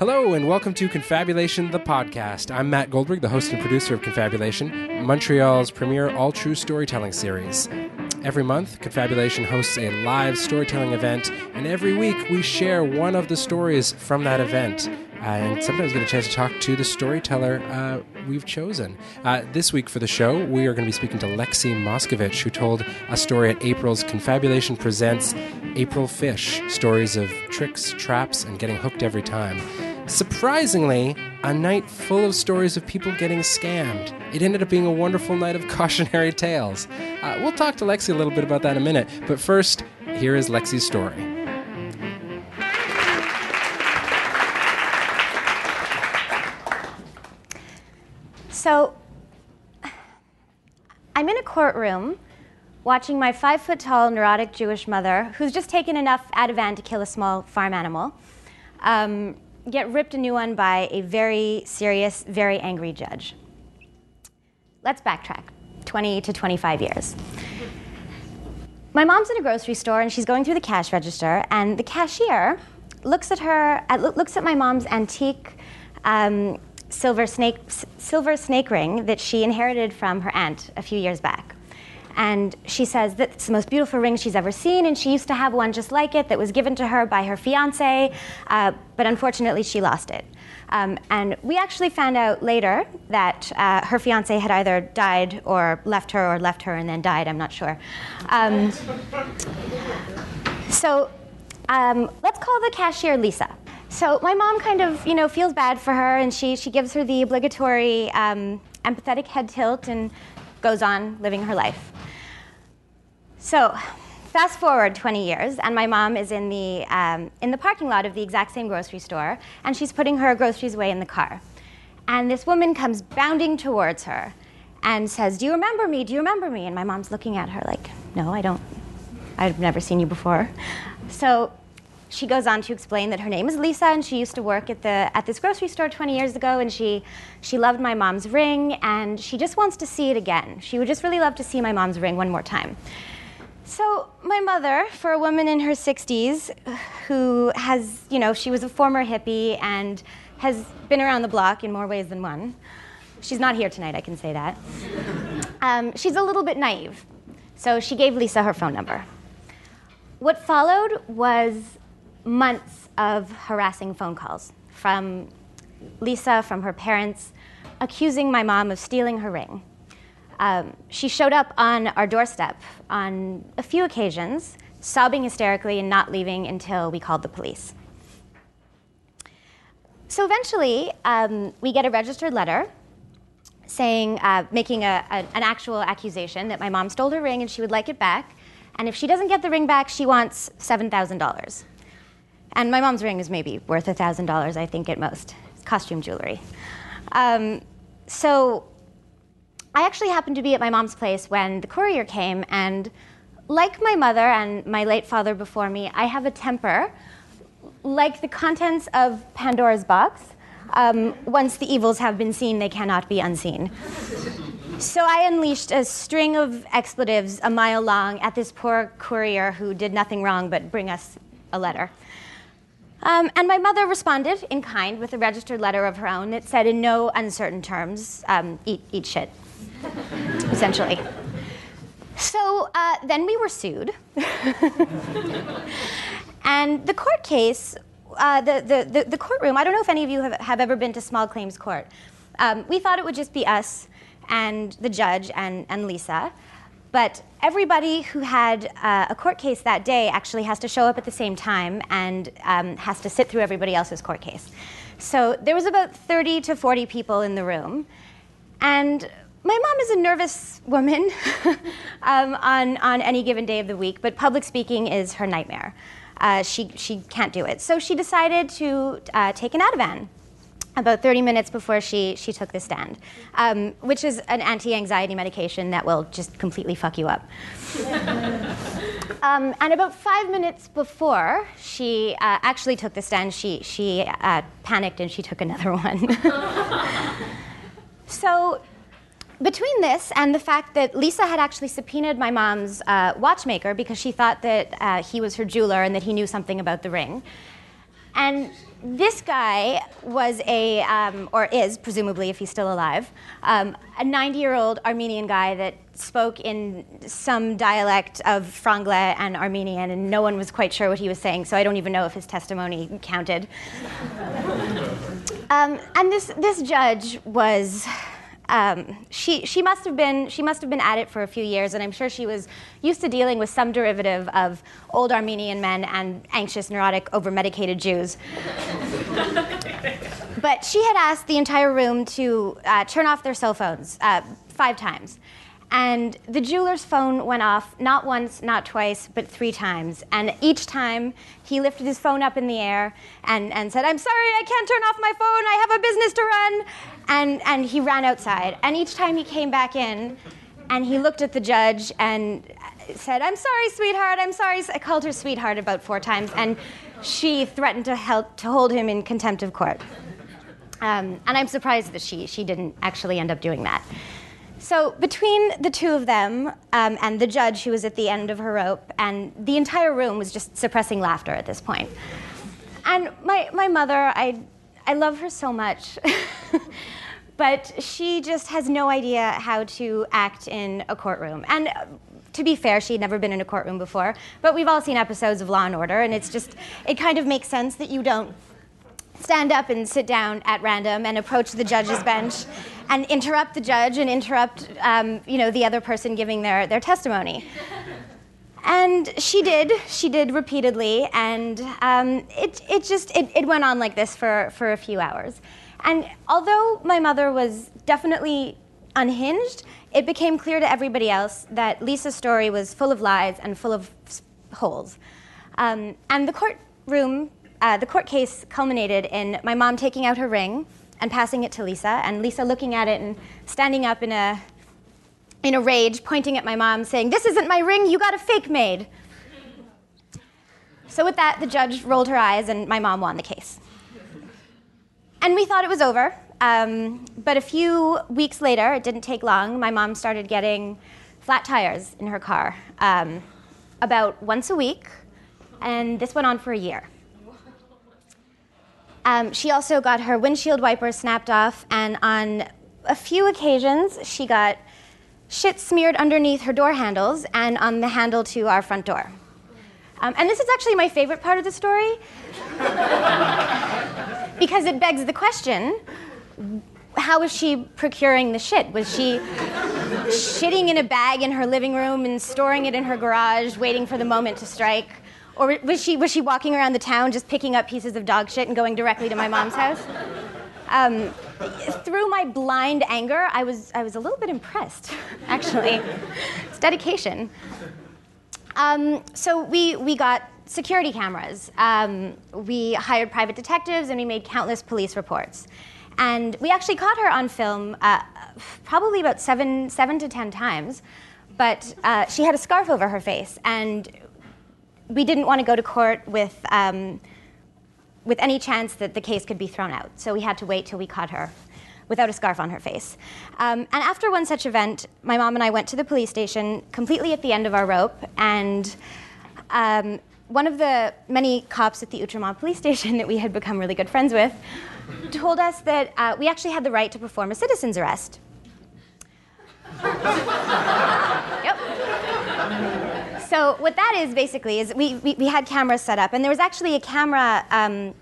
Hello, and welcome to Confabulation, the podcast. I'm Matt Goldberg, the host and producer of Confabulation, Montreal's premier all true storytelling series. Every month, Confabulation hosts a live storytelling event, and every week we share one of the stories from that event. Uh, and sometimes get a chance to talk to the storyteller uh, we've chosen. Uh, this week for the show, we are going to be speaking to Lexi Moskovich, who told a story at April's Confabulation Presents April Fish Stories of Tricks, Traps, and Getting Hooked Every Time. Surprisingly, a night full of stories of people getting scammed. It ended up being a wonderful night of cautionary tales. Uh, we'll talk to Lexi a little bit about that in a minute, but first, here is Lexi's story. So, I'm in a courtroom watching my five foot tall, neurotic Jewish mother, who's just taken enough Ativan to kill a small farm animal, um, get ripped a new one by a very serious, very angry judge. Let's backtrack 20 to 25 years. My mom's in a grocery store and she's going through the cash register, and the cashier looks at her, looks at my mom's antique um, silver snake, silver snake ring that she inherited from her aunt a few years back. And she says that it's the most beautiful ring she's ever seen, and she used to have one just like it that was given to her by her fiance, uh, but unfortunately she lost it. Um, and we actually found out later that uh, her fiance had either died or left her, or left her and then died, I'm not sure. Um, so um, let's call the cashier Lisa. So my mom kind of, you know, feels bad for her, and she she gives her the obligatory um, empathetic head tilt and goes on living her life. So, fast forward 20 years, and my mom is in the um, in the parking lot of the exact same grocery store, and she's putting her groceries away in the car, and this woman comes bounding towards her, and says, "Do you remember me? Do you remember me?" And my mom's looking at her like, "No, I don't. I've never seen you before." So she goes on to explain that her name is Lisa and she used to work at the at this grocery store 20 years ago and she she loved my mom's ring and she just wants to see it again. She would just really love to see my mom's ring one more time. So my mother, for a woman in her 60s who has, you know, she was a former hippie and has been around the block in more ways than one. She's not here tonight, I can say that. Um, she's a little bit naive. So she gave Lisa her phone number. What followed was months of harassing phone calls from Lisa, from her parents, accusing my mom of stealing her ring. Um, she showed up on our doorstep on a few occasions, sobbing hysterically and not leaving until we called the police. So eventually, um, we get a registered letter saying, uh, making a, a, an actual accusation that my mom stole her ring and she would like it back. And if she doesn't get the ring back, she wants $7,000. And my mom's ring is maybe worth $1,000, I think, at most. Costume jewelry. Um, so I actually happened to be at my mom's place when the courier came, and like my mother and my late father before me, I have a temper like the contents of Pandora's box. Um, once the evils have been seen, they cannot be unseen. So I unleashed a string of expletives a mile long at this poor courier who did nothing wrong but bring us a letter. Um, and my mother responded in kind with a registered letter of her own that said, in no uncertain terms, um, eat, eat shit, essentially. So uh, then we were sued. and the court case, uh, the, the, the, courtroom, I don't know if any of you have, have ever been to small claims court. Um, we thought it would just be us and the judge and, and Lisa. But everybody who had uh, a court case that day actually has to show up at the same time and um, has to sit through everybody else's court case. So there was about 30 to 40 people in the room. And my mom is a nervous woman um, on, on any given day of the week, but public speaking is her nightmare. Uh, she, she can't do it. So she decided to uh, take an Ativan about 30 minutes before she, she took the stand, um, which is an anti anxiety medication that will just completely fuck you up. um, and about five minutes before she uh, actually took the stand, she, she uh, panicked and she took another one. so, between this and the fact that Lisa had actually subpoenaed my mom's uh, watchmaker because she thought that uh, he was her jeweler and that he knew something about the ring, and this guy was a, um, or is presumably, if he's still alive, um, a 90 year old Armenian guy that spoke in some dialect of Franglais and Armenian, and no one was quite sure what he was saying, so I don't even know if his testimony counted. um, and this, this judge was um, she, she, must have been, she must have been at it for a few years, and I'm sure she was used to dealing with some derivative of old Armenian men and anxious, neurotic, over medicated Jews. but she had asked the entire room to uh, turn off their cell phones uh, five times. And the jeweler's phone went off not once, not twice, but three times. And each time he lifted his phone up in the air and, and said, I'm sorry, I can't turn off my phone, I have a business to run. And, and he ran outside. And each time he came back in and he looked at the judge and said, I'm sorry, sweetheart, I'm sorry. I called her sweetheart about four times. And she threatened to, help, to hold him in contempt of court. Um, and I'm surprised that she, she didn't actually end up doing that. So between the two of them um, and the judge who was at the end of her rope, and the entire room was just suppressing laughter at this point. And my, my mother, I, I love her so much. but she just has no idea how to act in a courtroom. And uh, to be fair, she had never been in a courtroom before, but we've all seen episodes of Law and Order, and it's just, it kind of makes sense that you don't stand up and sit down at random and approach the judge's bench and interrupt the judge and interrupt um, you know, the other person giving their, their testimony. And she did. She did repeatedly, and um, it, it just it, it went on like this for, for a few hours. And although my mother was definitely unhinged, it became clear to everybody else that Lisa's story was full of lies and full of holes. Um, and the courtroom uh, the court case culminated in my mom taking out her ring and passing it to Lisa, and Lisa looking at it and standing up in a, in a rage, pointing at my mom, saying, This isn't my ring, you got a fake made. So, with that, the judge rolled her eyes, and my mom won the case. And we thought it was over. Um, but a few weeks later, it didn't take long, my mom started getting flat tires in her car um, about once a week, and this went on for a year. Um, she also got her windshield wipers snapped off, and on a few occasions, she got shit smeared underneath her door handles and on the handle to our front door. Um, and this is actually my favorite part of the story because it begs the question how was she procuring the shit? Was she shitting in a bag in her living room and storing it in her garage, waiting for the moment to strike? Or was she, was she walking around the town just picking up pieces of dog shit and going directly to my mom's house? Um, through my blind anger, I was, I was a little bit impressed, actually. it's dedication. Um, so we, we got security cameras. Um, we hired private detectives and we made countless police reports. And we actually caught her on film uh, probably about seven, seven to ten times. But uh, she had a scarf over her face, and we didn't want to go to court with, um, with any chance that the case could be thrown out. So we had to wait till we caught her without a scarf on her face. Um, and after one such event, my mom and I went to the police station completely at the end of our rope. And um, one of the many cops at the Outremont police station that we had become really good friends with told us that uh, we actually had the right to perform a citizen's arrest. yep. So what that is basically is we, we, we, had cameras set up, and there was actually a camera. Um,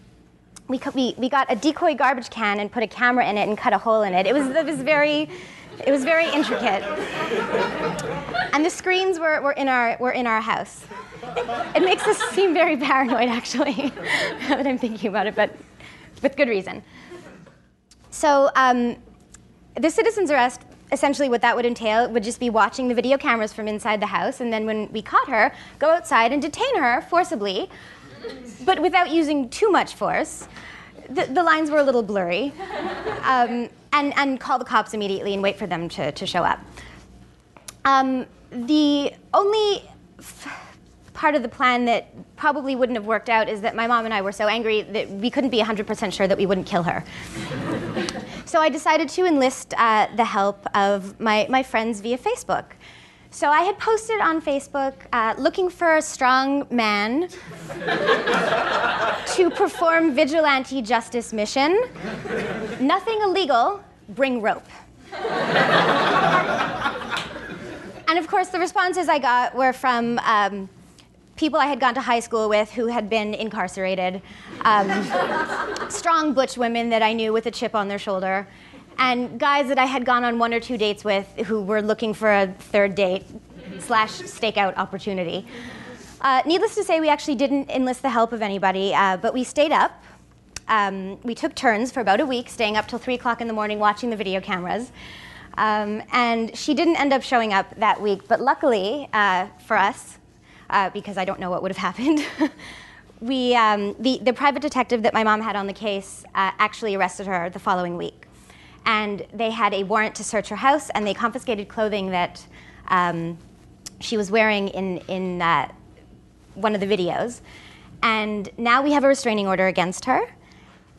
we, we, we got a decoy garbage can and put a camera in it and cut a hole in it. It was, it was very it was very intricate. And the screens were, were, in, our, were in our house. It makes us seem very paranoid, actually, now that I'm thinking about it, but with good reason. So, um, the citizen's arrest essentially what that would entail would just be watching the video cameras from inside the house, and then when we caught her, go outside and detain her forcibly, but without using too much force. The, the lines were a little blurry, um, and, and call the cops immediately and wait for them to, to show up. Um, the only part of the plan that probably wouldn't have worked out is that my mom and I were so angry that we couldn't be 100% sure that we wouldn't kill her. So I decided to enlist uh, the help of my, my friends via Facebook. So I had posted on Facebook uh, looking for a strong man to perform vigilante justice mission. Nothing illegal, bring rope. and of course, the responses I got were from um, people I had gone to high school with who had been incarcerated, um, strong butch women that I knew with a chip on their shoulder, and guys that I had gone on one or two dates with who were looking for a third date slash stakeout opportunity. Uh, needless to say, we actually didn't enlist the help of anybody, uh, but we stayed up. Um, we took turns for about a week, staying up till 3 o'clock in the morning watching the video cameras. Um, and she didn't end up showing up that week, but luckily uh, for us, uh, because I don't know what would have happened, we, um, the, the private detective that my mom had on the case uh, actually arrested her the following week. And they had a warrant to search her house, and they confiscated clothing that um, she was wearing in, in uh, one of the videos. And now we have a restraining order against her,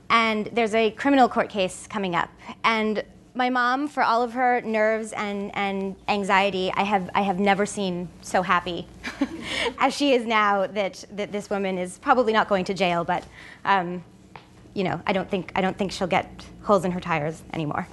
and there's a criminal court case coming up. And my mom, for all of her nerves and, and anxiety, I have, I have never seen so happy as she is now that, that this woman is probably not going to jail, but um, you know, I don't, think, I don't think she'll get holes in her tires anymore.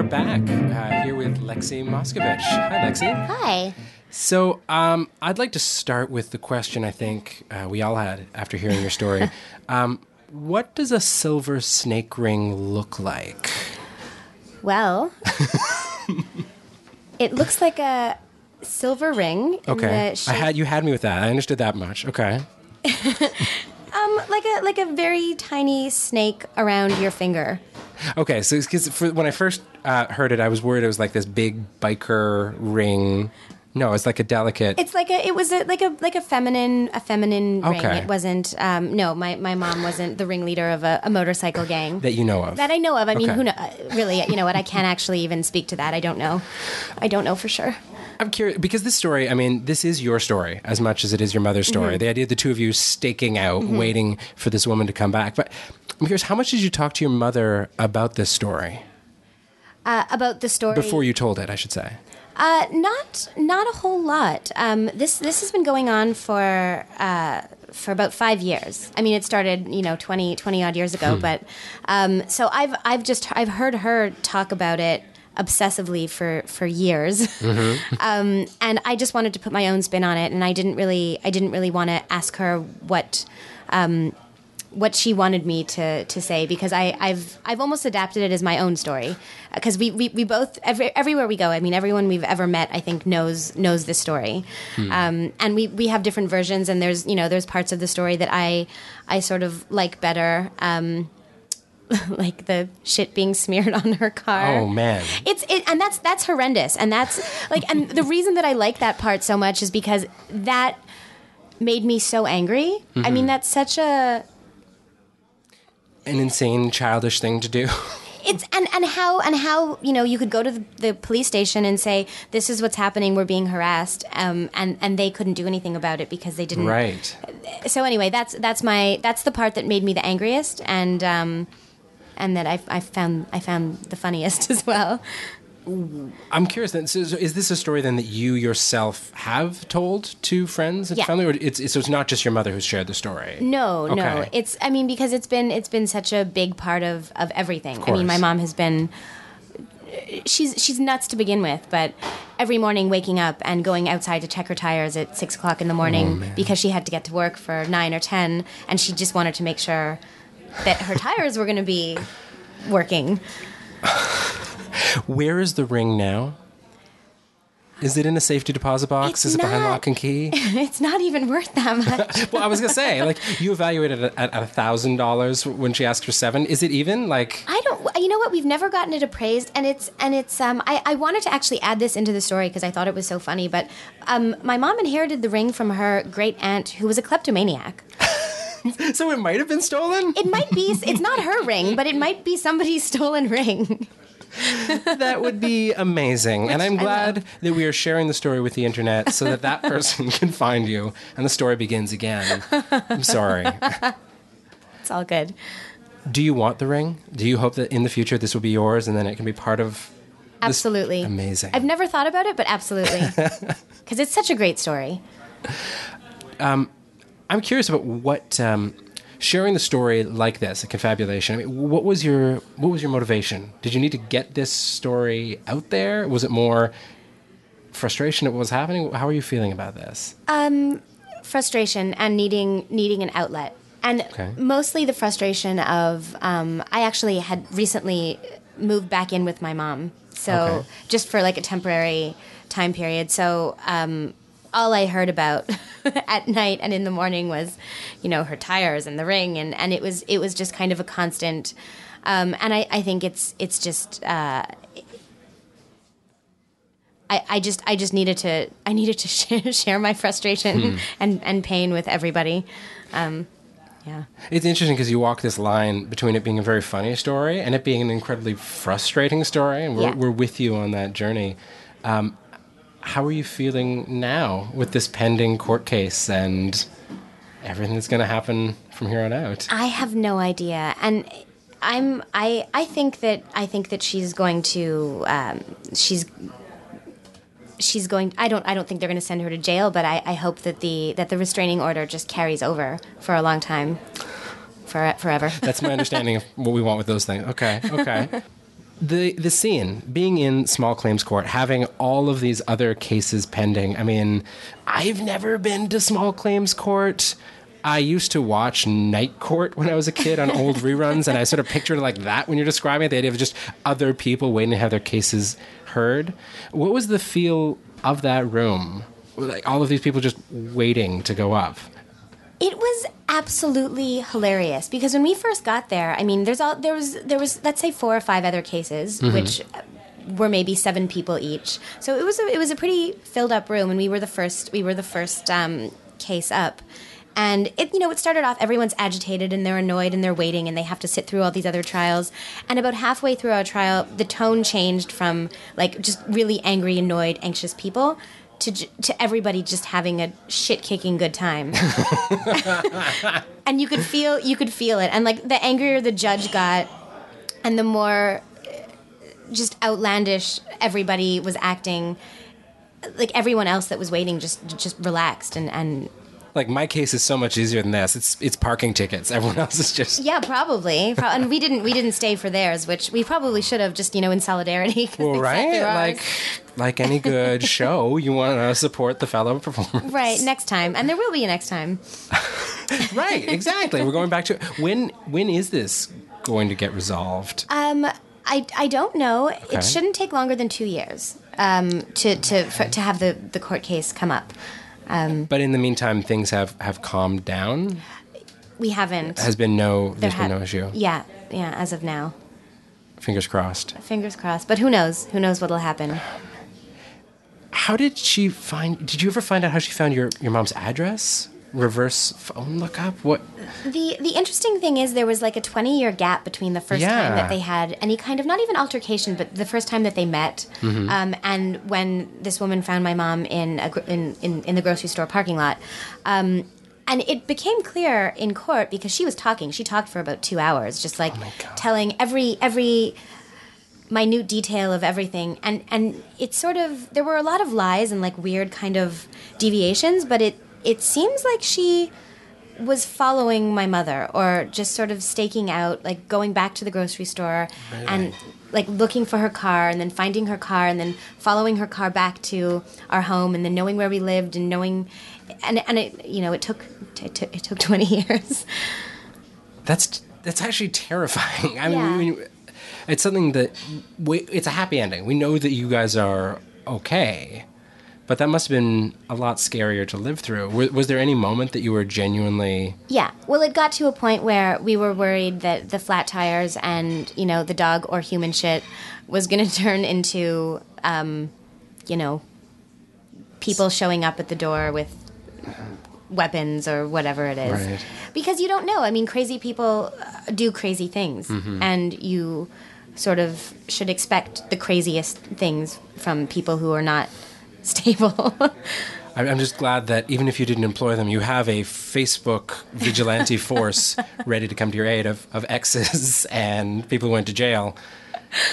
Are back uh, here with Lexi Moskovich. Hi, Lexi. Hi. So, um, I'd like to start with the question I think uh, we all had after hearing your story. um, what does a silver snake ring look like? Well, it looks like a silver ring. Okay, I had you had me with that. I understood that much. Okay, um, like a like a very tiny snake around your finger. okay. So, because when I first uh, heard it, I was worried it was like this big biker ring. No, it's like a delicate. It's like a it was a, like a like a feminine a feminine ring. It wasn't. Um, no, my, my mom wasn't the ringleader of a, a motorcycle gang. that you know of. That I know of. I mean, who know? uh, Really, you know what? I can't actually even speak to that. I don't know. I don't know for sure. I'm curious because this story, I mean, this is your story as much as it is your mother's story. Mm-hmm. The idea of the two of you staking out, waiting for this woman to come back. But I'm curious, how much did you talk to your mother about this story Uh, about the story before you told it? I should say. Uh, not not a whole lot. Um, this this has been going on for uh, for about five years. I mean, it started you know 20, 20 odd years ago, but um, so I've I've just I've heard her talk about it obsessively for for years, um, and I just wanted to put my own spin on it, and I didn't really I didn't really want to ask her what. Um, what she wanted me to to say because I, I've I've almost adapted it as my own story. Because we, we, we both every, everywhere we go I mean everyone we've ever met I think knows knows this story. Um, and we, we have different versions and there's you know there's parts of the story that I I sort of like better um, like the shit being smeared on her car. Oh man, it's it, and that's that's horrendous, and that's like, and the reason that I like that part so much is because that made me so angry. I mean, that's such a an insane, childish thing to do. it's and and how and how you know you could go to the, the police station and say this is what's happening, we're being harassed, um, and and they couldn't do anything about it because they didn't. right. So anyway, that's that's my that's the part that made me the angriest, and um, and that I, I found I found the funniest as well. I'm curious. Then, so, is this a story then that you yourself have told to friends and Yeah. family, or it's, it's so it's not just your mother who's shared the story? No, no. It's I mean because it's been it's been such a big part of of everything. I mean, my mom has been she's she's nuts to begin with, but every morning waking up and going outside to check her tires at six o'clock in the morning oh, because she had to get to work for nine or ten, and she just wanted to make sure that her tires were going to be working. Where is the ring now? Is it in a safety deposit box? It's is it behind lock and key? It's not even worth that much. well, I was gonna say, like, you evaluated it at a thousand dollars when she asked for seven. Is it even like? I don't. You know what? We've never gotten it appraised, and it's and it's. Um, I, I wanted to actually add this into the story because I thought it was so funny. But um, my mom inherited the ring from her great aunt, who was a kleptomaniac. So it might have been stolen. It might be. It's not her ring, but it might be somebody's stolen ring. that would be amazing. and I'm glad that we are sharing the story with the internet so that that person can find you and the story begins again. I'm sorry. It's all good. Do you want the ring? Do you hope that in the future this will be yours and then it can be part of Absolutely. Amazing. I've never thought about it, but absolutely. Because it's such a great story. Um, I'm curious about what um, sharing the story like this, a confabulation. I mean, what was your what was your motivation? Did you need to get this story out there? Was it more frustration at what was happening? How are you feeling about this? Um, frustration and needing needing an outlet and Okay. mostly the frustration of um, i actually had recently moved back in with my mom so Okay. just for like a temporary time period so um, all i heard about at night and in the morning was you know her tires and the ring and, and it was it was just kind of a constant um, and I, I think it's it's just uh, I, I just I just needed to I needed to share, share my frustration and, and pain with everybody. Um, yeah. It's interesting because you walk this line between it being a very funny story and it being an incredibly frustrating story, and we're, Yeah. we're with you on that journey. Um, how are you feeling now with this pending court case and everything that's going to happen from here on out? I have no idea, and I'm I I think that I think that she's going to um, she's she's going. I don't I don't think they're going to send her to jail, but I, I hope that the that the restraining order just carries over for a long time, for forever. That's my understanding of what we want with those things. Okay, okay. The the scene being in small claims court, having all of these other cases pending. I mean, I've never been to small claims court. I used to watch Night Court when I was a kid on old reruns, and I sort of pictured it like that when you're describing it. The idea of just other people waiting to have their cases heard. What was the feel of that room? Like all of these people just waiting to go up. It was absolutely hilarious because when we first got there, I mean, there's all there was there was let's say four or five other cases, which were maybe seven people each. So it was a, it was a pretty filled up room, and we were the first we were the first um, case up. And it, you know, it started off. Everyone's agitated and they're annoyed and they're waiting and they have to sit through all these other trials. And about halfway through our trial, the tone changed from like just really angry, annoyed, anxious people to to everybody just having a shit kicking good time and you could feel you could feel it and like the angrier the judge got and the more uh, just outlandish everybody was acting like everyone else that was waiting just just relaxed and and Like my case is so much easier than this. It's it's parking tickets. Everyone else is just yeah probably Pro- and we didn't we didn't stay for theirs which we probably should have just you know in solidarity. well, right. Like like any good show, you want to support the fellow performer. right next time and there will be a next time right. Exactly. We're going back to when when is this going to get resolved? Um, I, I don't know. Okay. It shouldn't take longer than two years um, to to for, to have the, the court case come up. Um, but in the meantime, things have have calmed down. We haven't. Has been no There there's been no issue. Yeah, yeah. As of now, Fingers crossed. fingers crossed. But who knows? Who knows what'll happen? How did she find? Did you ever find out how she found your your mom's address? Reverse phone lookup. What? The the interesting thing is there was like a twenty year gap between the first Yeah. time that they had any kind of not even altercation, but the first time that they met, Mm-hmm. um, and when this woman found my mom in a, in, in in the grocery store parking lot. Um, and it became clear in court because she was talking. She talked for about two hours, just like Oh telling every every minute detail of everything and and it sort of there were a lot of lies and like weird kind of deviations but it it seems like she was following my mother or just sort of staking out like going back to the grocery store and like looking for her car and then finding her car and then following her car back to our home and then knowing where we lived and knowing and and it you know it took it took, it took 20 years That's that's actually terrifying. I mean, Yeah. we- it's something that we, it's a happy ending. We know that you guys are okay, but that must have been a lot scarier to live through. Was, was there any moment that you were genuinely? Yeah. Well, it got to a point where we were worried that the flat tires and, you know, the dog or human shit was going to turn into, um, you know, people showing up at the door with weapons or whatever it is. Right. Because you don't know. I mean, crazy people uh, do crazy things. And you sort of should expect the craziest things from people who are not stable. I'm I'm just glad that even if you didn't employ them, you have a Facebook vigilante force ready to come to your aid of, of exes and people who went to jail.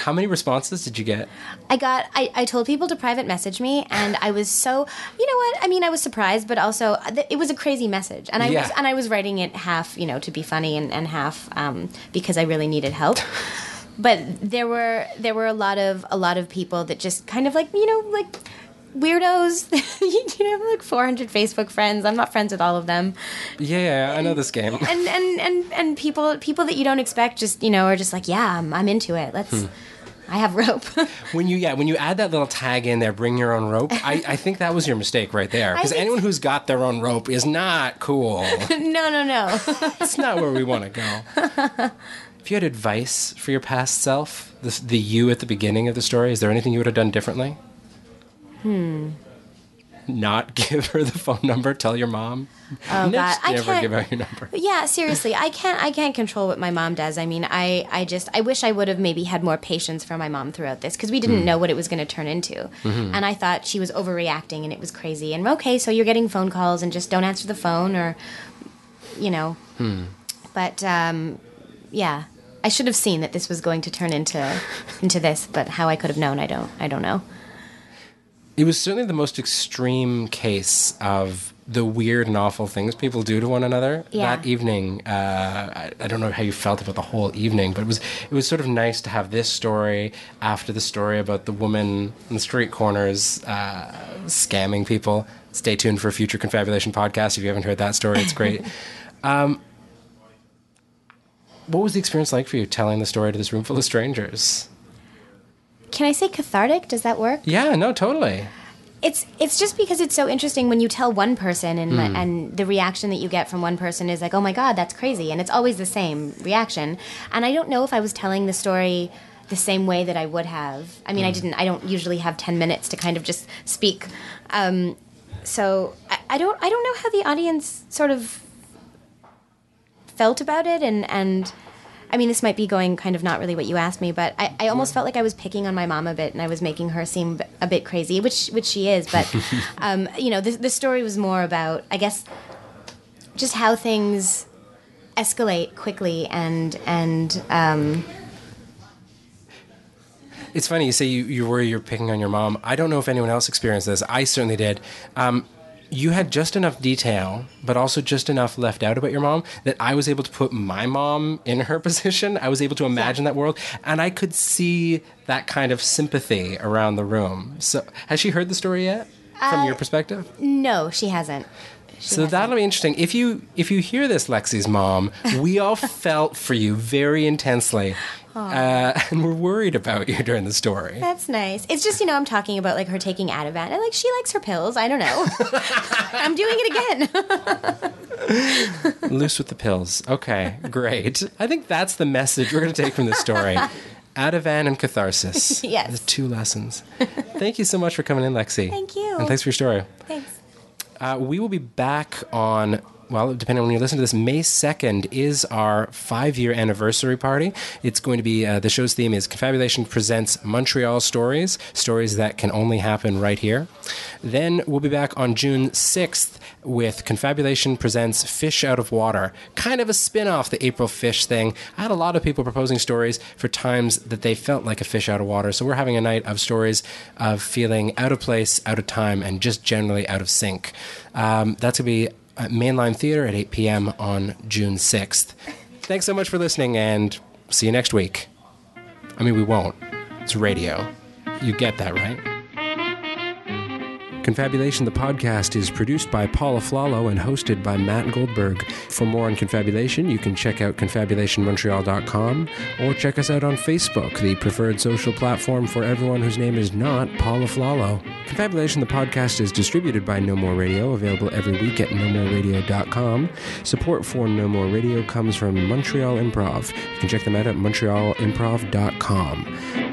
How many responses did you get? I got I, I told people to private message me and I was so you know what I mean I was surprised but also it was a crazy message and I Yeah. was and I was writing it half you know to be funny and, and half um, because I really needed help but there were there were a lot of a lot of people that just kind of like you know like weirdos you have like 400 Facebook friends I'm not friends with all of them Yeah, I know this game. and and and and people people that you don't expect just you know are just like yeah I'm, I'm into it let's hmm. I have rope When you yeah, when you add that little tag in there, bring your own rope. I, I think that was your mistake right there. Because anyone who's got their own rope is not cool. no no no That's not where we want to go. If you had advice for your past self, the, the you at the beginning of the story, is there anything you would have done differently? Hmm. Not give her the phone number. Tell your mom. Oh, God. I never can't- give out your number. Yeah, seriously, I can't. I can't control what my mom does. I mean, I, I just, I wish I would have maybe had more patience for my mom throughout this because we didn't know what it was going to turn into, and I thought she was overreacting and it was crazy. And okay, so you're getting phone calls and just don't answer the phone or, you know, but um, yeah, I should have seen that this was going to turn into into this. But how I could have known, I don't. I don't know. It was certainly the most extreme case of the weird and awful things people do to one another Yeah. that evening. Uh, I, I don't know how you felt about the whole evening, but it was it was sort of nice to have this story after the story about the woman in the street corners uh, scamming people. Stay tuned for a future confabulation podcast if you haven't heard that story. It's great. um, what was the experience like for you telling the story to this room full of strangers? Can I say cathartic? Does that work? Yeah, no, totally. it's it's just because it's so interesting when you tell one person and and the reaction that you get from one person is like oh my god that's crazy and it's always the same reaction and I don't know if I was telling the story the same way that I would have I mean I didn't I don't usually have 10 minutes to kind of just speak um, so I, I don't I don't know how the audience sort of felt about it and and I mean this might be going kind of not really what you asked me but I, I almost felt like I was picking on my mom a bit and I was making her seem a bit crazy which which she is but um, you know the, the story was more about I guess just how things escalate quickly and and um, It's funny you say you, you worry you're picking on your mom. I don't know if anyone else experienced this. I certainly did. Um, you had just enough detail, but also just enough left out about your mom that I was able to put my mom in her position. I was able to imagine that world, and I could see that kind of sympathy around the room. So, has she heard the story yet, from your uh, perspective? no she hasn't She So hasn't. that'll be interesting. If you if you hear this, Lexi's mom, we all felt for you very intensely, uh, and we're worried about you during the story. That's nice. It's just you know I'm talking about like her taking Ativan and like she likes her pills. I don't know. I'm doing it again. Loose with the pills. Okay, great. I think that's the message we're going to take from this story. Ativan and catharsis. Yes. The two lessons. Thank you so much for coming in, Lexi. Thank you. And thanks for your story. Thanks. Uh, we will be back on, well, depending on when you listen to this, May 2nd is our five year anniversary party. It's going to be, uh, the show's theme is Confabulation Presents Montreal Stories, stories that can only happen right here. Then we'll be back on June 6th with Confabulation Presents Fish Out of Water, kind of a spin off the April Fish thing. I had a lot of people proposing stories for times that they felt like a fish out of water. So we're having a night of stories of feeling out of place, out of time, and just generally out of sync. Um, that's going to be at Mainline Theater at 8 p.m. on June 6th. Thanks so much for listening, and see you next week. I mean, we won't. It's radio. You get that, right? Confabulation, the podcast, is produced by Paula Flalo and hosted by Matt Goldberg. For more on Confabulation, you can check out confabulationmontreal.com or check us out on Facebook, the preferred social platform for everyone whose name is not Paula Flalo. Confabulation, the podcast, is distributed by No More Radio, available every week at nomoreradio.com. Support for No More Radio comes from Montreal Improv. You can check them out at montrealimprov.com.